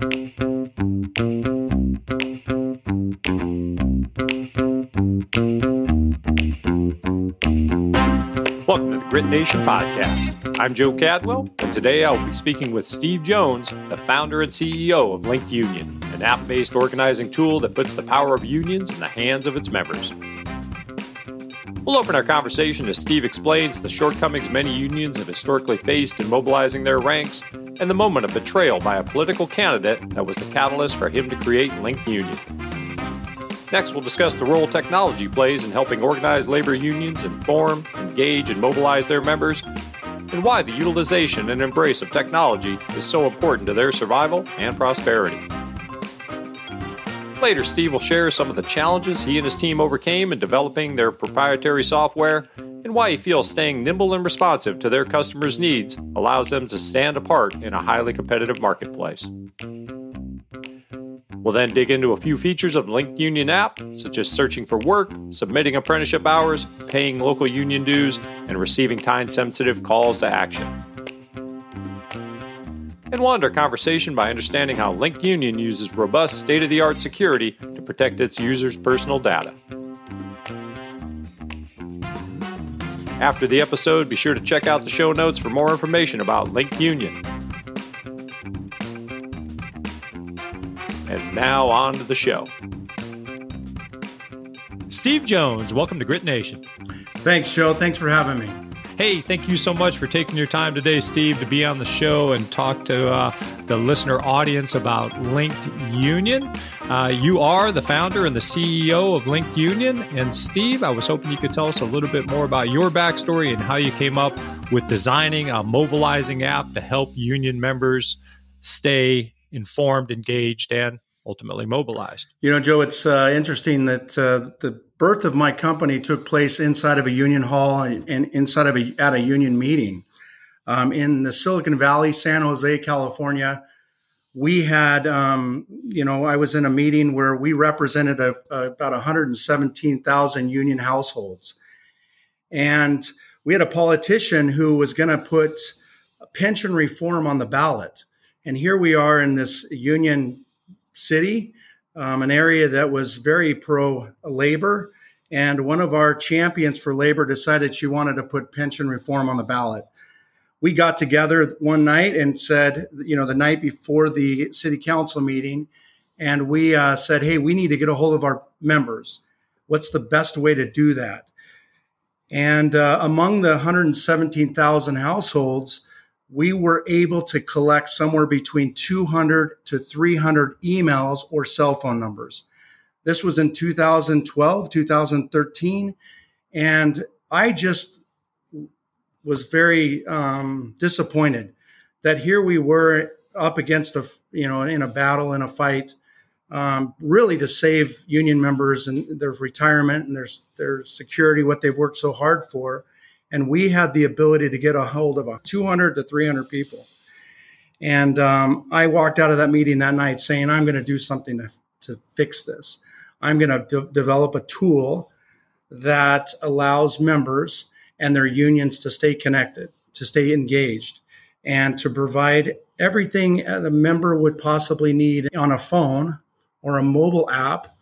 Welcome to the Grit Nation podcast. I'm Joe Cadwell, and today I'll be speaking with Steve Jones, the founder and CEO of Linked Union, an app based organizing tool that puts the power of unions in the hands of its members. We'll open our conversation as Steve explains the shortcomings many unions have historically faced in mobilizing their ranks and the moment of betrayal by a political candidate that was the catalyst for him to create Linked Union. Next, we'll discuss the role technology plays in helping organize labor unions inform, engage, and mobilize their members, and why the utilization and embrace of technology is so important to their survival and prosperity. Later, Steve will share some of the challenges he and his team overcame in developing their proprietary software and feels staying nimble and responsive to their customers' needs allows them to stand apart in a highly competitive marketplace. We'll then dig into a few features of the Linked Union app, such as searching for work, submitting apprenticeship hours, paying local union dues, and receiving time sensitive calls to action. And we'll end our conversation by understanding how Linked Union uses robust state of the art security to protect its users' personal data. After the episode, be sure to check out the show notes for more information about Linked Union. And now on to the show. Steve Jones, welcome to Grit Nation. Thanks, Joe. Thanks for having me. Hey, thank you so much for taking your time today, Steve, to be on the show and talk to uh, the listener audience about Linked Union. Uh, you are the founder and the CEO of Linked Union. And Steve, I was hoping you could tell us a little bit more about your backstory and how you came up with designing a mobilizing app to help union members stay informed, engaged, and ultimately mobilized. You know, Joe, it's uh, interesting that uh, the birth of my company took place inside of a union hall and inside of a at a union meeting um, in the Silicon Valley, San Jose, California. We had, um, you know, I was in a meeting where we represented a, a, about 117,000 union households, and we had a politician who was going to put pension reform on the ballot. And here we are in this union city, um, an area that was very pro labor. And one of our champions for labor decided she wanted to put pension reform on the ballot. We got together one night and said, you know, the night before the city council meeting, and we uh, said, hey, we need to get a hold of our members. What's the best way to do that? And uh, among the 117,000 households, we were able to collect somewhere between 200 to 300 emails or cell phone numbers. This was in 2012, 2013. And I just was very um, disappointed that here we were up against a, you know, in a battle, in a fight, um, really to save union members and their retirement and their, their security, what they've worked so hard for and we had the ability to get a hold of 200 to 300 people. And um, I walked out of that meeting that night saying, I'm going to do something to, to fix this. I'm going to de- develop a tool that allows members and their unions to stay connected, to stay engaged, and to provide everything the member would possibly need on a phone or a mobile app,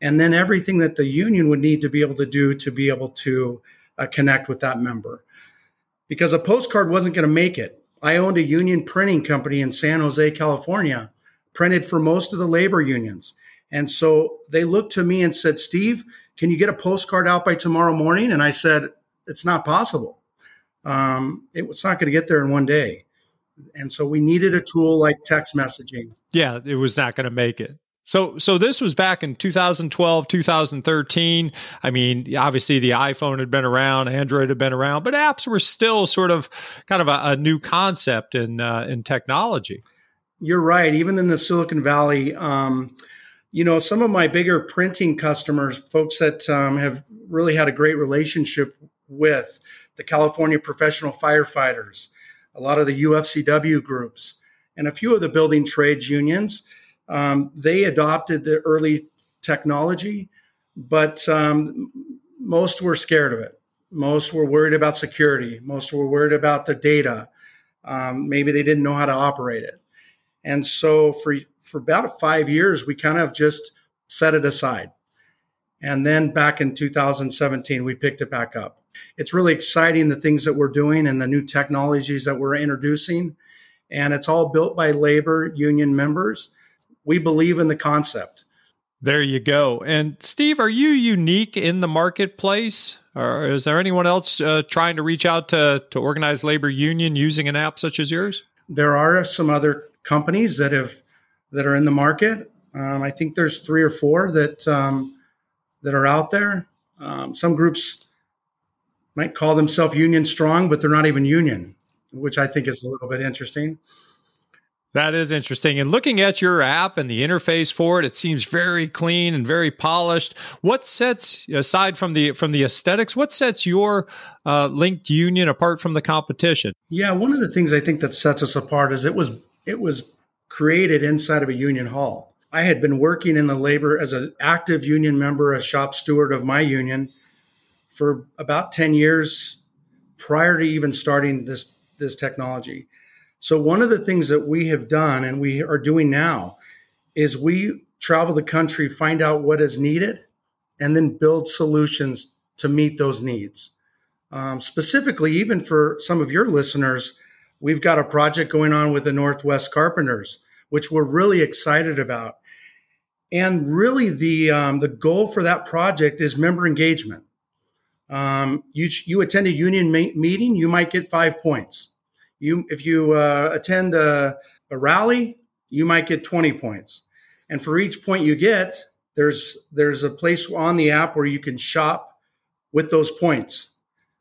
and then everything that the union would need to be able to do to be able to uh, connect with that member. Because a postcard wasn't going to make it. I owned a union printing company in San Jose, California, printed for most of the labor unions. And so they looked to me and said, Steve, can you get a postcard out by tomorrow morning? And I said, it's not possible. Um, it was not going to get there in one day. And so we needed a tool like text messaging. Yeah, it was not going to make it. So, so this was back in 2012, 2013. I mean, obviously the iPhone had been around, Android had been around, but apps were still sort of kind of a, a new concept in uh, in technology. You're right. Even in the Silicon Valley, um, you know, some of my bigger printing customers, folks that um, have really had a great relationship with the California professional firefighters, a lot of the UFCW groups, and a few of the building trades unions um, they adopted the early technology, but um, most were scared of it. Most were worried about security. Most were worried about the data. Um, maybe they didn't know how to operate it. And so for for about five years, we kind of just set it aside. And then back in 2017, we picked it back up. It's really exciting the things that we're doing and the new technologies that we're introducing. And it's all built by labor union members. We believe in the concept. There you go. And Steve, are you unique in the marketplace? Or is there anyone else uh, trying to reach out to, to organize labor union using an app such as yours? There are some other companies that have that are in the market. Um, I think there's three or four that um, that are out there. Um, some groups might call themselves union strong, but they're not even union, which I think is a little bit interesting. That is interesting. And looking at your app and the interface for it, it seems very clean and very polished. What sets aside from the from the aesthetics? What sets your uh, linked union apart from the competition? Yeah, one of the things I think that sets us apart is it was it was created inside of a union hall. I had been working in the labor as an active union member, a shop steward of my union for about 10 years prior to even starting this this technology. So one of the things that we have done and we are doing now is we travel the country, find out what is needed, and then build solutions to meet those needs. Um, specifically, even for some of your listeners, we've got a project going on with the Northwest Carpenters, which we're really excited about. And really, the um, the goal for that project is member engagement. Um, you you attend a union ma- meeting, you might get five points. You, if you uh, attend a, a rally, you might get 20 points. And for each point you get, there's there's a place on the app where you can shop with those points.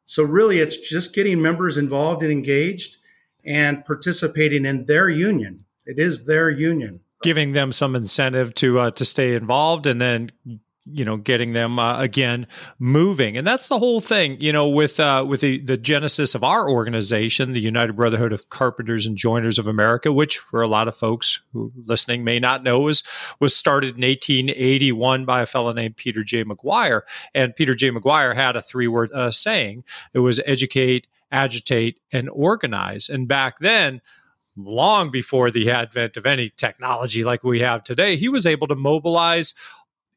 So really, it's just getting members involved and engaged and participating in their union. It is their union, giving them some incentive to uh, to stay involved, and then you know getting them uh, again moving. And that's the whole thing you know with uh, with the, the genesis of our organization the united brotherhood of carpenters and joiners of america which for a lot of folks who listening may not know was was started in 1881 by a fellow named peter j. Mcguire and peter j. Mcguire had a three word uh, saying. It was educate agitate and organize. And back then long before the advent of any technology like we have today he was able to mobilize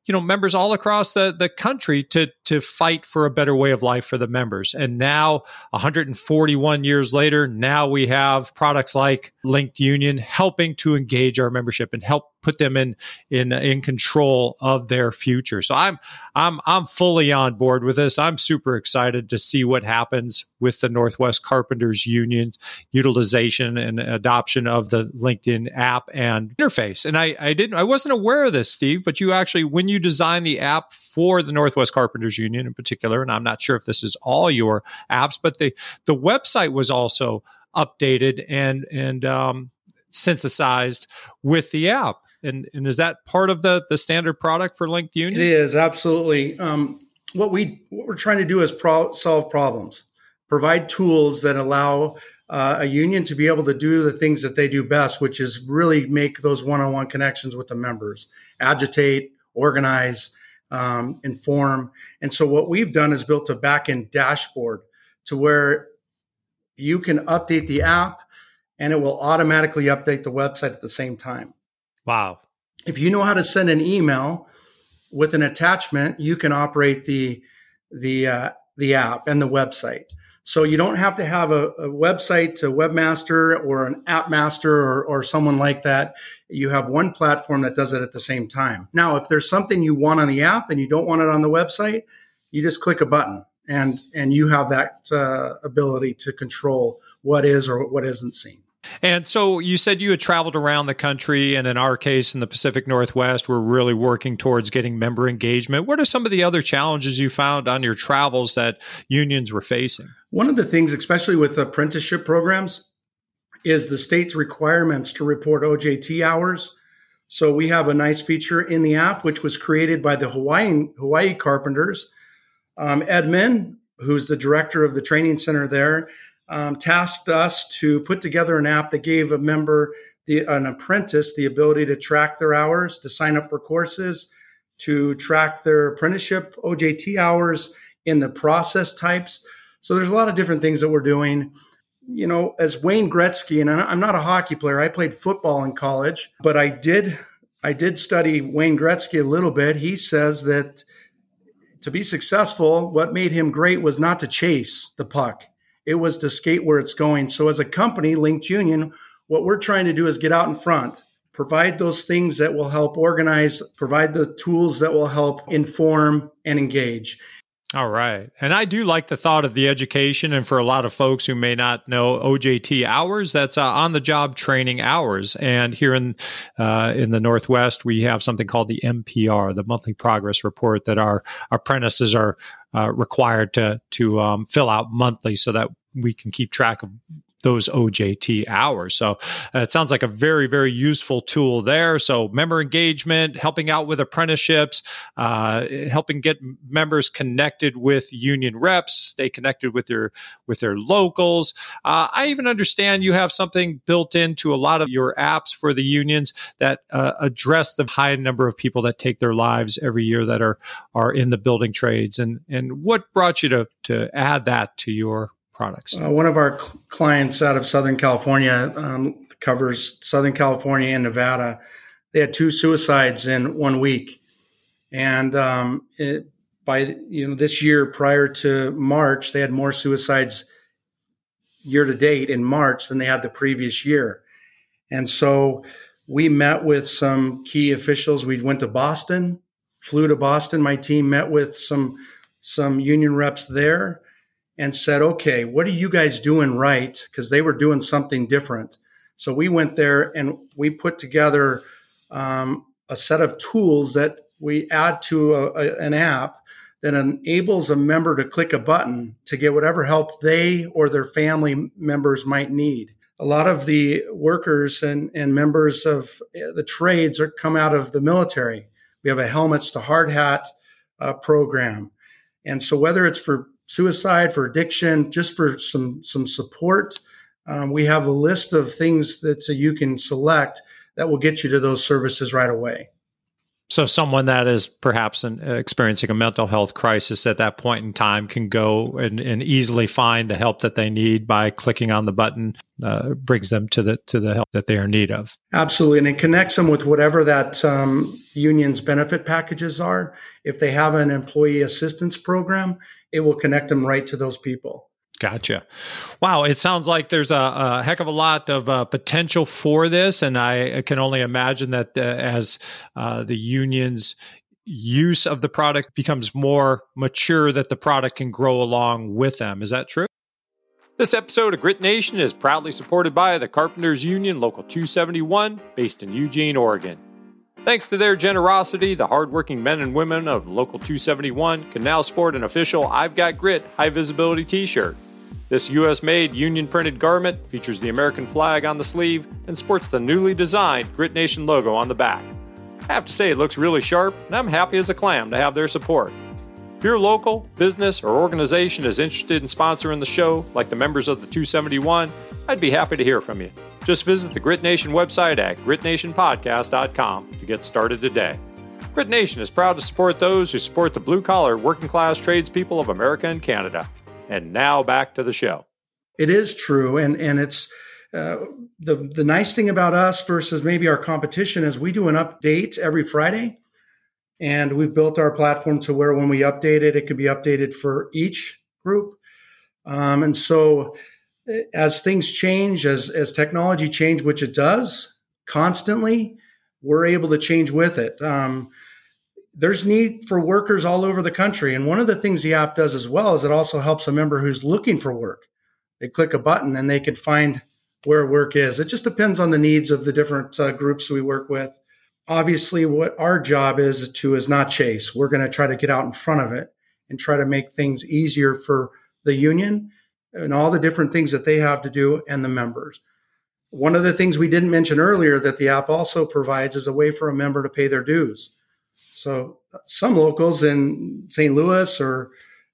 you know members all across the the country to to fight for a better way of life for the members and now 141 years later now we have products like linked union helping to engage our membership and help put them in in in control of their future. So I'm I'm I'm fully on board with this. I'm super excited to see what happens with the Northwest Carpenters Union utilization and adoption of the Linked Union app and interface. And I I didn't I wasn't aware of this, Steve, but you actually when you designed the app for the Northwest Carpenters Union in particular, and I'm not sure if this is all your apps, but the the website was also updated and and um, synthesized with the app. And, and is that part of the, the standard product for Linked Union? It is absolutely. Um, what we what we're trying to do is pro- solve problems, provide tools that allow uh, a union to be able to do the things that they do best, which is really make those one-on-one connections with the members, agitate, organize, um, inform. And so what we've done is built a back-end dashboard to where you can update the app and it will automatically update the website at the same time. Wow. If you know how to send an email with an attachment, you can operate the the uh, the app and the website. So you don't have to have a, a website to webmaster or an app master or, or someone like that. You have one platform that does it at the same time. Now, if there's something you want on the app and you don't want it on the website, you just click a button and and you have that uh, ability to control what is or what isn't seen. And so you said you had traveled around the country, and in our case, in the Pacific Northwest, we're really working towards getting member engagement. What are some of the other challenges you found on your travels that unions were facing? One of the things, especially with apprenticeship programs, is the state's requirements to report OJT hours. So we have a nice feature in the app, which was created by the Hawaiian Hawaii carpenters. Um, Edmund, who's the director of the training center there, um, tasked us to put together an app that gave a member, the, an apprentice, the ability to track their hours, to sign up for courses, to track their apprenticeship OJT hours in the process types. So there's a lot of different things that we're doing. you know, as Wayne Gretzky, and I'm not a hockey player. I played football in college, but I did I did study Wayne Gretzky a little bit. He says that to be successful, what made him great was not to chase the puck. It was to skate where it's going. So as a company, Linked Union, what we're trying to do is get out in front, provide those things that will help organize, provide the tools that will help inform and engage. All right. And I do like the thought of the education. And for a lot of folks who may not know OJT hours, that's uh, on the job training hours. And here in, uh, in the Northwest, we have something called the MPR, the monthly progress report that our apprentices are uh, required to, to um, fill out monthly so that we can keep track of those OJT hours. So uh, it sounds like a very, very useful tool there. So member engagement, helping out with apprenticeships, uh, helping get members connected with union reps, stay connected with their with their locals. Uh, I even understand you have something built into a lot of your apps for the unions that uh, address the high number of people that take their lives every year that are are in the building trades. And and what brought you to to add that to your products? Uh, one of our cl- clients out of Southern California um, covers Southern California and Nevada. They had two suicides in one week, and um, it, by you know this year, prior to March, they had more suicides year to date in March than they had the previous year, and so we met with some key officials. We went to Boston, flew to Boston. My team met with some some union reps there and said, okay, what are you guys doing right? Because they were doing something different. So we went there and we put together um, a set of tools that we add to a, a, an app that enables a member to click a button to get whatever help they or their family members might need. A lot of the workers and, and members of the trades are come out of the military. We have a helmets to hard hat uh, program. And so whether it's for suicide, for addiction, just for some some support. Um, we have a list of things that you can select that will get you to those services right away. So, someone that is perhaps an, uh, experiencing a mental health crisis at that point in time can go and, and easily find the help that they need by clicking on the button. Uh, brings them to the to the help that they are in need of. Absolutely, and it connects them with whatever that um, union's benefit packages are. If they have an employee assistance program, it will connect them right to those people. Gotcha. Wow. It sounds like there's a, a heck of a lot of uh, potential for this. And I can only imagine that uh, as uh, the union's use of the product becomes more mature, that the product can grow along with them. Is that true? This episode of Grit Nation is proudly supported by the Carpenters Union Local 271, based in Eugene, Oregon. Thanks to their generosity, the hardworking men and women of Local 271 can now sport an official I've Got Grit high visibility t shirt. This US made union printed garment features the American flag on the sleeve and sports the newly designed Grit Nation logo on the back. I have to say, it looks really sharp, and I'm happy as a clam to have their support. If your local, business, or organization is interested in sponsoring the show, like the members of the 271, I'd be happy to hear from you. Just visit the Grit Nation website at gritnationpodcast.com to get started today. Grit Nation is proud to support those who support the blue collar, working class tradespeople of America and Canada. And now back to the show. It is true, and and it's uh, the the nice thing about us versus maybe our competition is we do an update every Friday, and we've built our platform to where when we update it, it can be updated for each group, um, and so as things change, as as technology change, which it does constantly, we're able to change with it. Um, there's need for workers all over the country. And one of the things the app does as well is it also helps a member who's looking for work. They click a button and they can find where work is. It just depends on the needs of the different uh, groups we work with. Obviously, what our job is to is not chase. We're going to try to get out in front of it and try to make things easier for the union and all the different things that they have to do and the members. One of the things we didn't mention earlier that the app also provides is a way for a member to pay their dues. So some locals in St. Louis or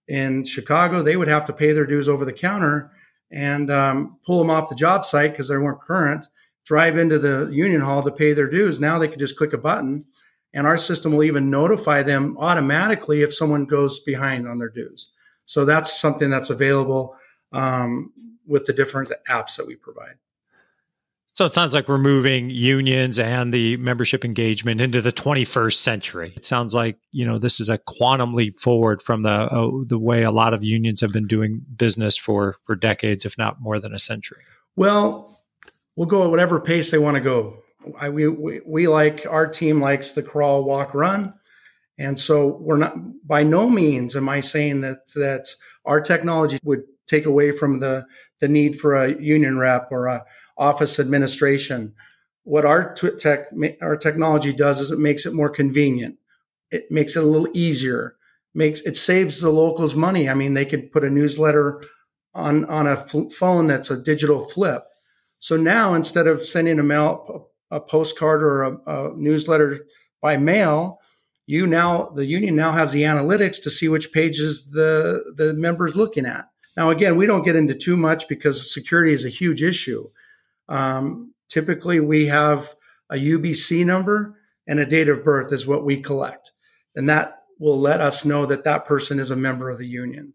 in Chicago, they would have to pay their dues over the counter and um, pull them off the job site because they weren't current. Drive into the union hall to pay their dues. Now they can just click a button, and our system will even notify them automatically if someone goes behind on their dues. So that's something that's available. Um, with the different apps that we provide. So it sounds like we're moving unions and the membership engagement into the 21st century. It sounds like you know this is a quantum leap forward from the uh, the way a lot of unions have been doing business for for decades, if not more than a century. Well, we'll go at whatever pace they want to go. I, we, we we like our team likes the crawl, walk, run, and so we're not by no means am I saying that that our technology would take away from the the need for a union rep or a office administration. What our tech, our technology does is it makes it more convenient. It makes it a little easier. Makes it saves the locals money. I mean, they could put a newsletter on on a phone that's a digital flip. So now instead of sending a mail a postcard or a, a newsletter by mail, you now the union now has the analytics to see which pages the the members looking at. Now, again, we don't get into too much because security is a huge issue. Um, typically, we have a UBC number and a date of birth is what we collect. And that will let us know that that person is a member of the union.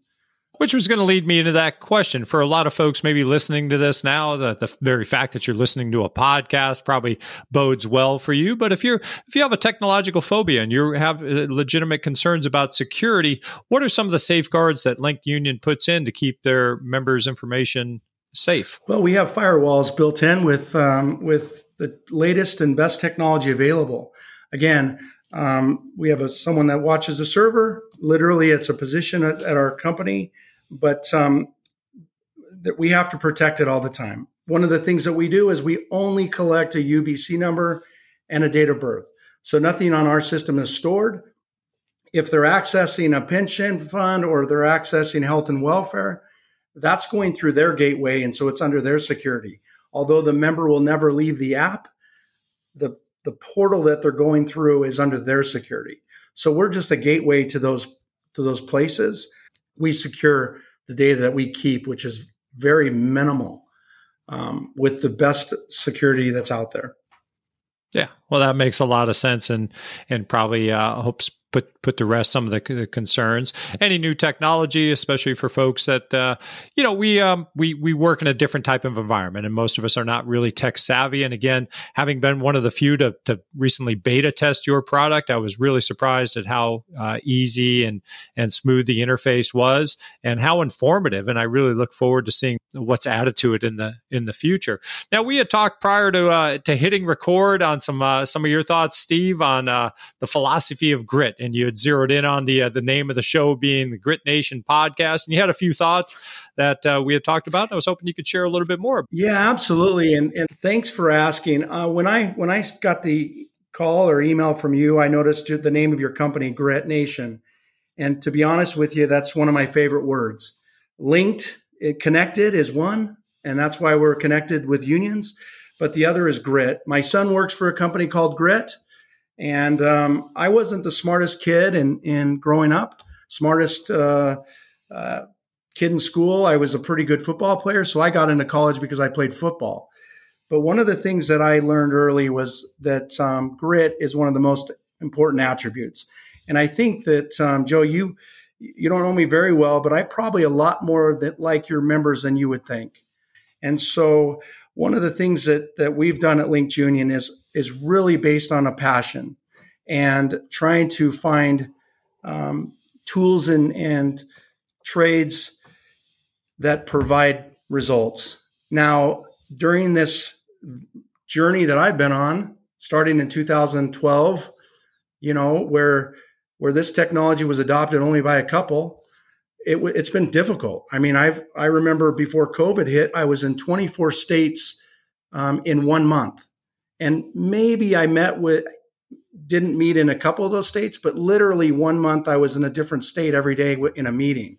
Which was going to lead me into that question. For a lot of folks maybe listening to this now, the, the very fact that you're listening to a podcast probably bodes well for you. But if you're if you have a technological phobia and you have uh, legitimate concerns about security, what are some of the safeguards that Linked Union puts in to keep their members' information safe? Well, we have firewalls built in with um, with the latest and best technology available. Again, um, we have a, someone that watches the server. Literally, it's a position at, at our company, but um, that we have to protect it all the time. One of the things that we do is we only collect a UBC number and a date of birth. So nothing on our system is stored. If they're accessing a pension fund or they're accessing health and welfare, that's going through their gateway, and so it's under their security. Although the member will never leave the app, the the portal that they're going through is under their security. So we're just a gateway to those to those places. We secure the data that we keep, which is very minimal, um, with the best security that's out there. Yeah, well, that makes a lot of sense, and and probably uh, hopes put put to rest some of the, the, concerns. Any new technology, especially for folks that uh, you know we um, we we work in a different type of environment, and most of us are not really tech savvy. And again, having been one of the few to, to recently beta test your product, I was really surprised at how uh, easy and and smooth the interface was, and how informative. And I really look forward to seeing what's added to it in the in the future. Now, we had talked prior to uh, to hitting record on some uh, some of your thoughts, Steve, on uh, the philosophy of grit and you had zeroed in on the uh, the name of the show being the Grit Nation podcast, and you had a few thoughts that uh, we had talked about. And I was hoping you could share a little bit more. Yeah, absolutely, and and thanks for asking. Uh, when I when I got the call or email from you, I noticed the name of your company, Grit Nation, and to be honest with you, that's one of my favorite words. Linked, connected is one, and that's why we're connected with unions. But the other is grit. My son works for a company called Grit and um, I wasn't the smartest kid in, in growing up, smartest uh, uh, kid in school. I was a pretty good football player. So I got into college because I played football. But one of the things that I learned early was that um, grit is one of the most important attributes. And I think that, um, Joe, you, you don't know me very well, but I probably a lot more that like your members than you would think. And so one of the things that that we've done at Linked Union is is really based on a passion and trying to find um, tools and, and trades that provide results. Now, during this journey that I've been on, starting in 2012, you know, where where this technology was adopted only by a couple, it, has been difficult. I mean, I've I remember before COVID hit, I was in 24 states um, in one month, and maybe I met with didn't meet in a couple of those states, but literally one month I was in a different state every day in a meeting,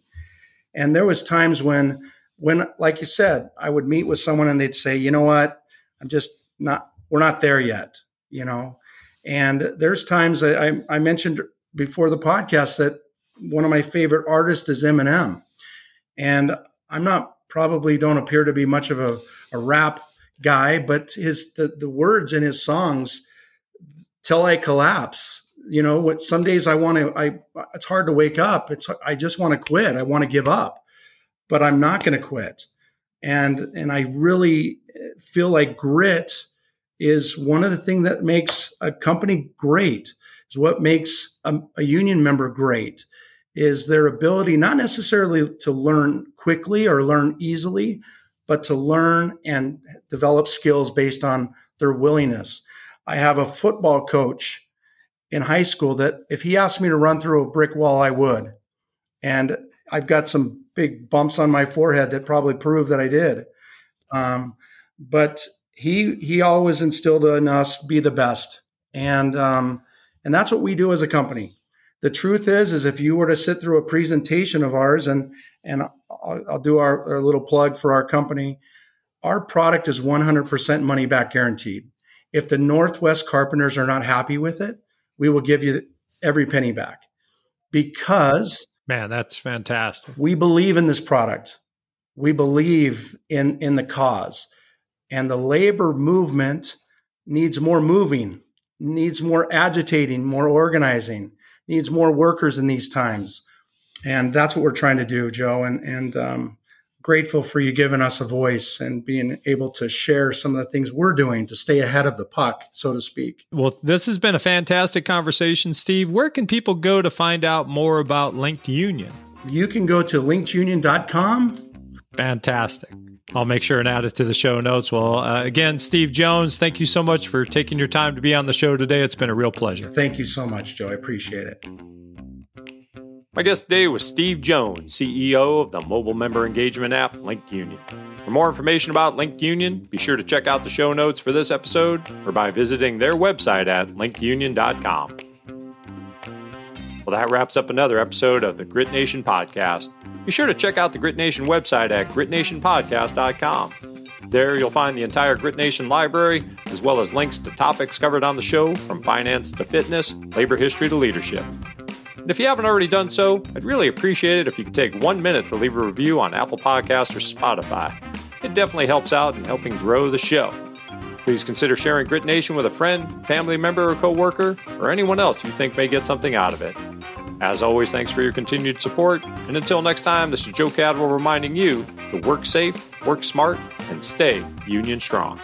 and there was times when when like you said, I would meet with someone and they'd say, you know what, I'm just not we're not there yet, you know. And there's times I, I mentioned before the podcast that one of my favorite artists is Eminem. And I'm not probably don't appear to be much of a, a rap guy, but his the, the words in his songs till I collapse. You know, what some days I want to I it's hard to wake up. It's I just want to quit. I want to give up. But I'm not going to quit. And, and I really eh, feel like grit is one of the things that makes a company great, is what makes a, a union member great, is their ability not necessarily to learn quickly or learn easily, but to learn and develop skills based on their willingness. I have a football coach in high school that if he asked me to run through a brick wall, I would. And I've got some big bumps on my forehead that probably prove that I did. Um, but he he always instilled in us be the best, and um, and that's what we do as a company. The truth is, is if you were to sit through a presentation of ours, and and I'll, I'll do our, our little plug for our company, our product is 100% money back guaranteed. If the Northwest carpenters are not happy with it, we will give you every penny back because man, that's fantastic. We believe in this product. We believe in in the cause. And the labor movement needs more moving, needs more agitating, more organizing, needs more workers in these times. And that's what we're trying to do, Joe. And, and um, grateful for you giving us a voice and being able to share some of the things we're doing to stay ahead of the puck, so to speak. Well, this has been a fantastic conversation, Steve. Where can people go to find out more about Linked Union? You can go to linkedunion.com. Fantastic. I'll make sure and add it to the show notes. Well, uh, again, Steve Jones, thank you so much for taking your time to be on the show today. It's been a real pleasure. Thank you so much, Joe. I appreciate it. My guest today was Steve Jones, CEO of the mobile member engagement app Linked Union. For more information about Linked Union, be sure to check out the show notes for this episode or by visiting their website at linkedunion.com. Well, that wraps up another episode of the Grit Nation podcast. Be sure to check out the Grit Nation website at gritnationpodcast.com. There you'll find the entire Grit Nation library, as well as links to topics covered on the show from finance to fitness, labor history to leadership. And if you haven't already done so, I'd really appreciate it if you could take one minute to leave a review on Apple Podcasts or Spotify. It definitely helps out in helping grow the show. Please consider sharing Grit Nation with a friend, family member, or coworker, or anyone else you think may get something out of it. As always, thanks for your continued support. And until next time, this is Joe Cadwell reminding you to work safe, work smart, and stay union strong.